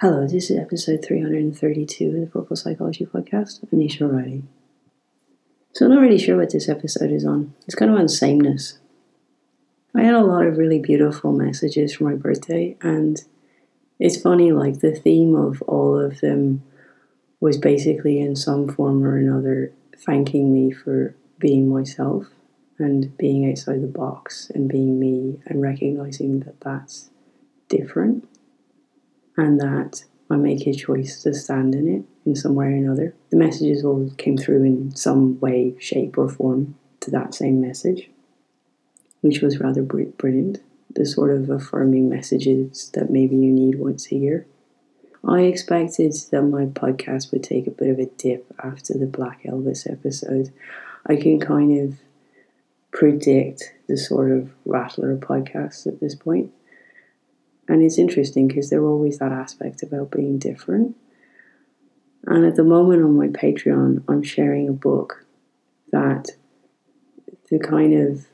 Hello, this is episode 332 of the Purple Psychology Podcast. I'm Nisha. So, I'm not really sure what this episode is on. It's kind of on sameness. I had a lot of really beautiful messages for my birthday, and it's funny, like, the theme of all of them was basically in some form or another thanking me for being myself and being outside the box and being me and recognizing that that's different and that I make a choice to stand in it in some way or another. The messages all came through in some way, shape, or form to that same message, which was rather brilliant. The sort of affirming messages that maybe you need once a year. I expected that my podcast would take a bit of a dip after the Black Elvis episode. I can kind of predict the sort of rattler podcast at this point. And it's interesting because there's always that aspect about being different. And at the moment on my Patreon, I'm sharing a book that the kind of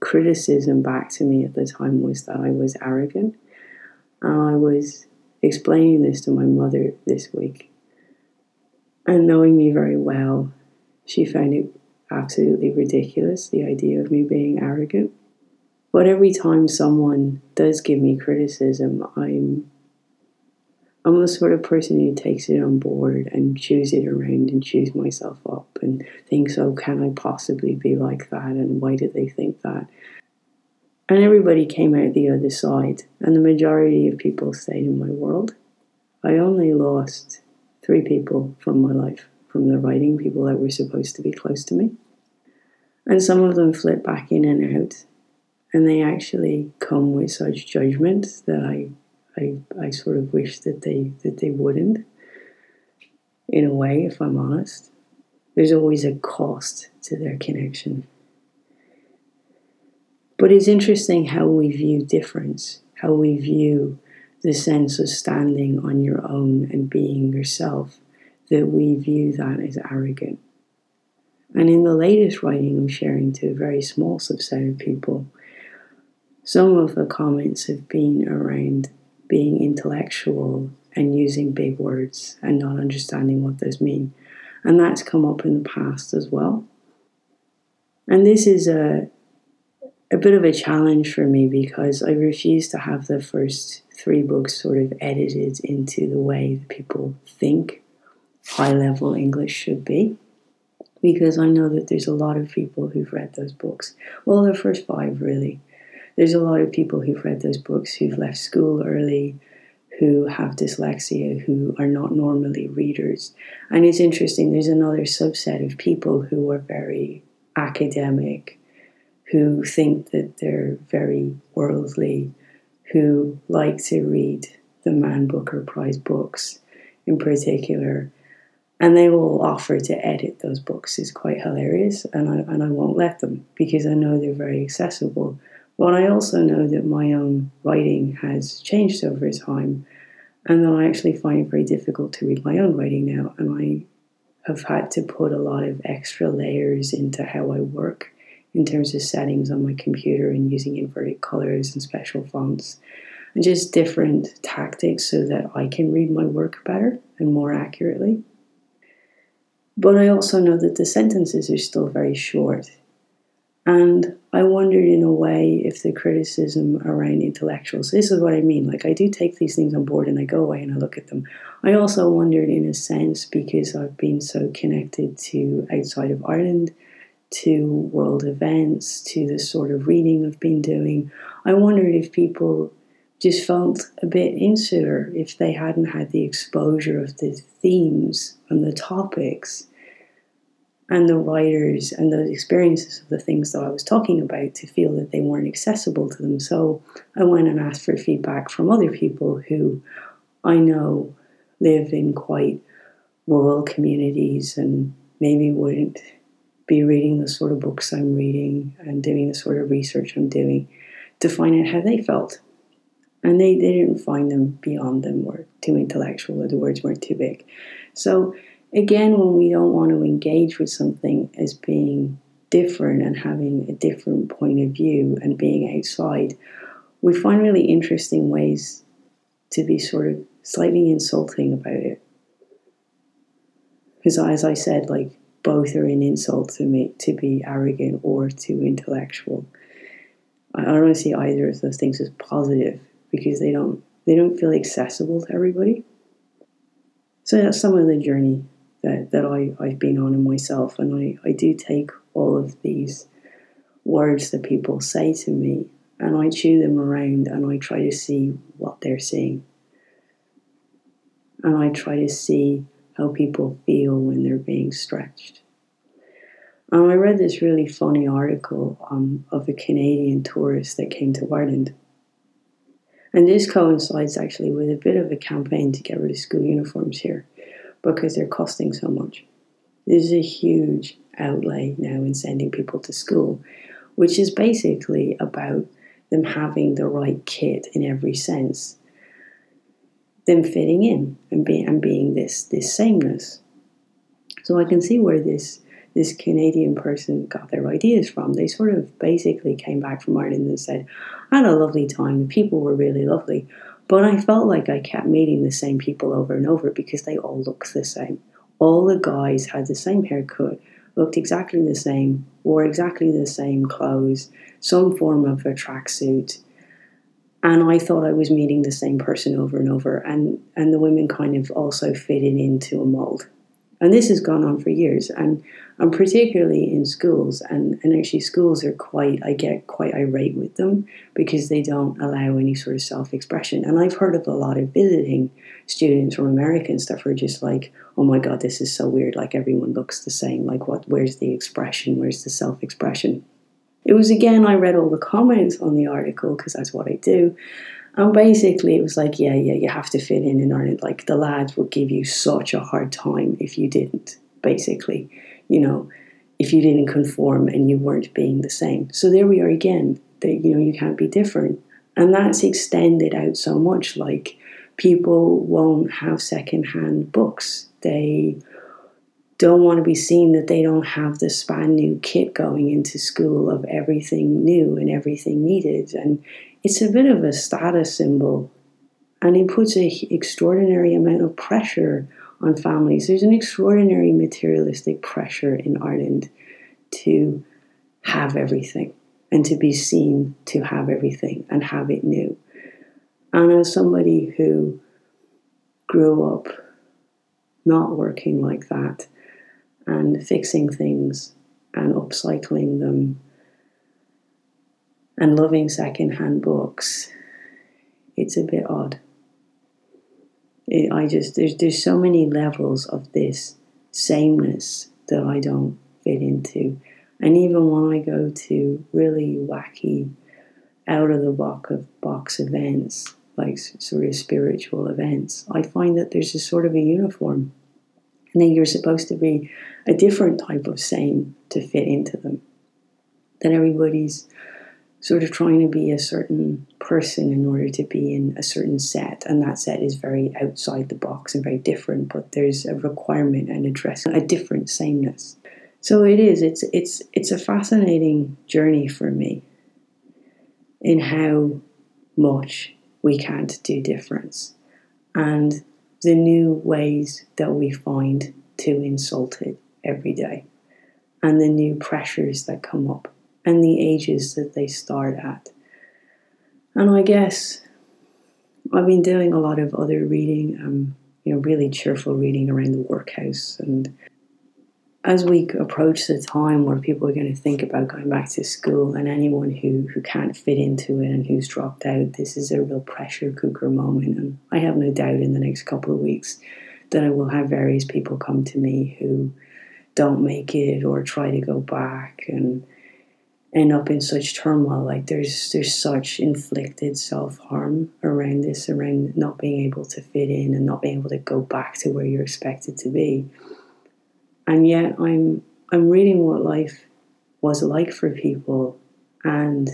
criticism back to me at the time was that I was arrogant. And I was explaining this to my mother this week. And knowing me very well, she found it absolutely ridiculous the idea of me being arrogant. But every time someone does give me criticism, I'm I'm the sort of person who takes it on board and chews it around and chews myself up and thinks, oh, can I possibly be like that? And why did they think that? And everybody came out the other side, and the majority of people stayed in my world. I only lost three people from my life, from the writing people that were supposed to be close to me. And some of them flipped back in and out, and they actually come with such judgment that I, I, I sort of wish that they that they wouldn't. In a way, if I'm honest, there's always a cost to their connection. But it's interesting how we view difference, how we view the sense of standing on your own and being yourself, that we view that as arrogant. And in the latest writing I'm sharing to a very small subset of people, some of the comments have been around being intellectual and using big words and not understanding what those mean. And that's come up in the past as well. And this is a, a bit of a challenge for me because I refuse to have the first three books sort of edited into the way that people think high level English should be. Because I know that there's a lot of people who've read those books. Well, the first five, really. There's a lot of people who've read those books who've left school early, who have dyslexia, who are not normally readers. And it's interesting, there's another subset of people who are very academic, who think that they're very worldly, who like to read the Man Booker Prize books in particular. And they will offer to edit those books. It's quite hilarious, and I, and I won't let them because I know they're very accessible. But I also know that my own writing has changed over time, and that I actually find it very difficult to read my own writing now, and I have had to put a lot of extra layers into how I work in terms of settings on my computer and using inverted colors and special fonts and just different tactics so that I can read my work better and more accurately. But I also know that the sentences are still very short. And I wondered in a way if the criticism around intellectuals, this is what I mean, like I do take these things on board and I go away and I look at them. I also wondered in a sense because I've been so connected to outside of Ireland to world events, to the sort of reading I've been doing. I wondered if people just felt a bit insular if they hadn't had the exposure of the themes and the topics and the writers and those experiences of the things that I was talking about to feel that they weren't accessible to them. So I went and asked for feedback from other people who I know live in quite rural communities and maybe wouldn't be reading the sort of books I'm reading and doing the sort of research I'm doing to find out how they felt. And they, they didn't find them beyond them or too intellectual or the words weren't too big. So again, when we don't want to engage with something as being different and having a different point of view and being outside, we find really interesting ways to be sort of slightly insulting about it. Because as I said, like both are an insult to me to be arrogant or too intellectual. I don't see either of those things as positive because they don't they don't feel accessible to everybody. So that's some of the journey that, that I, I've been on in myself and I, I do take all of these words that people say to me and I chew them around and I try to see what they're seeing. And I try to see how people feel when they're being stretched. And I read this really funny article um, of a Canadian tourist that came to Ireland. And this coincides actually with a bit of a campaign to get rid of school uniforms here because they're costing so much. There's a huge outlay now in sending people to school, which is basically about them having the right kit in every sense, them fitting in and being and being this this sameness. So I can see where this this Canadian person got their ideas from. They sort of basically came back from Ireland and said, I had a lovely time, the people were really lovely. But I felt like I kept meeting the same people over and over because they all looked the same. All the guys had the same haircut, looked exactly the same, wore exactly the same clothes, some form of a tracksuit. And I thought I was meeting the same person over and over. And, and the women kind of also fitted into a mold. And this has gone on for years. And, and particularly in schools. And, and actually, schools are quite, I get quite irate with them because they don't allow any sort of self expression. And I've heard of a lot of visiting students from America and stuff who are just like, oh my God, this is so weird. Like everyone looks the same. Like, what, where's the expression? Where's the self expression? It was again, I read all the comments on the article because that's what I do. And basically, it was like, yeah, yeah, you have to fit in in Ireland. Like, the lads would give you such a hard time if you didn't, basically, you know, if you didn't conform and you weren't being the same. So there we are again, that, you know, you can't be different. And that's extended out so much. Like, people won't have secondhand books. They don't want to be seen that they don't have the span new kit going into school of everything new and everything needed. And it's a bit of a status symbol and it puts an extraordinary amount of pressure on families. There's an extraordinary materialistic pressure in Ireland to have everything and to be seen to have everything and have it new. And as somebody who grew up not working like that and fixing things and upcycling them and loving secondhand books, it's a bit odd. It, I just there's there's so many levels of this sameness that I don't fit into, and even when I go to really wacky, out of the box of box events like sort of spiritual events, I find that there's a sort of a uniform, and then you're supposed to be a different type of same to fit into them. That everybody's sort of trying to be a certain person in order to be in a certain set. And that set is very outside the box and very different but there's a requirement and addressing a different sameness. So it is it's it's it's a fascinating journey for me in how much we can't do difference and the new ways that we find to insult it every day and the new pressures that come up and the ages that they start at. And I guess I've been doing a lot of other reading, um, you know, really cheerful reading around the workhouse. And as we approach the time where people are going to think about going back to school, and anyone who, who can't fit into it and who's dropped out, this is a real pressure cooker moment. And I have no doubt in the next couple of weeks that I will have various people come to me who don't make it or try to go back and end up in such turmoil. Like there's there's such inflicted self harm around this, around not being able to fit in and not being able to go back to where you're expected to be. And yet I'm I'm reading what life was like for people and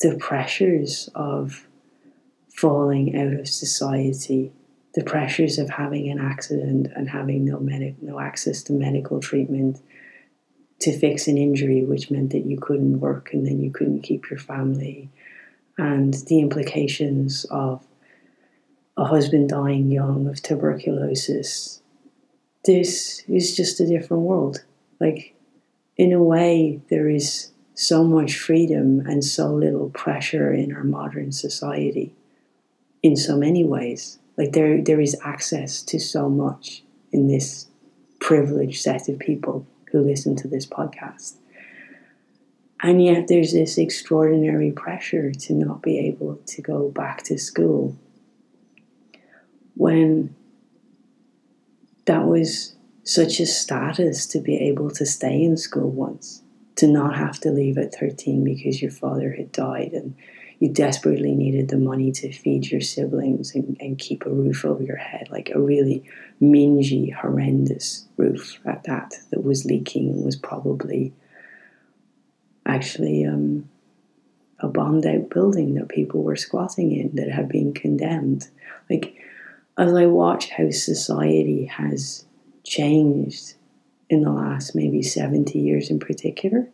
the pressures of falling out of society, the pressures of having an accident and having no medic no access to medical treatment to fix an injury, which meant that you couldn't work and then you couldn't keep your family, and the implications of a husband dying young of tuberculosis. This is just a different world. Like, in a way, there is so much freedom and so little pressure in our modern society in so many ways. Like, there, there is access to so much in this privileged set of people who listen to this podcast. And yet, there's this extraordinary pressure to not be able to go back to school when that was such a status to be able to stay in school once, to not have to leave at 13 because your father had died and you desperately needed the money to feed your siblings and, and keep a roof over your head, like a really mingy, horrendous roof at that, that was leaking and was probably actually um, a bombed out building that people were squatting in that had been condemned. Like, as I watch how society has changed in the last maybe 70 years in particular,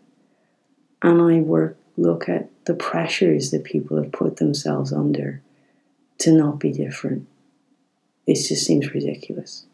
and I work look at the pressures that people have put themselves under to not be different. It just seems ridiculous.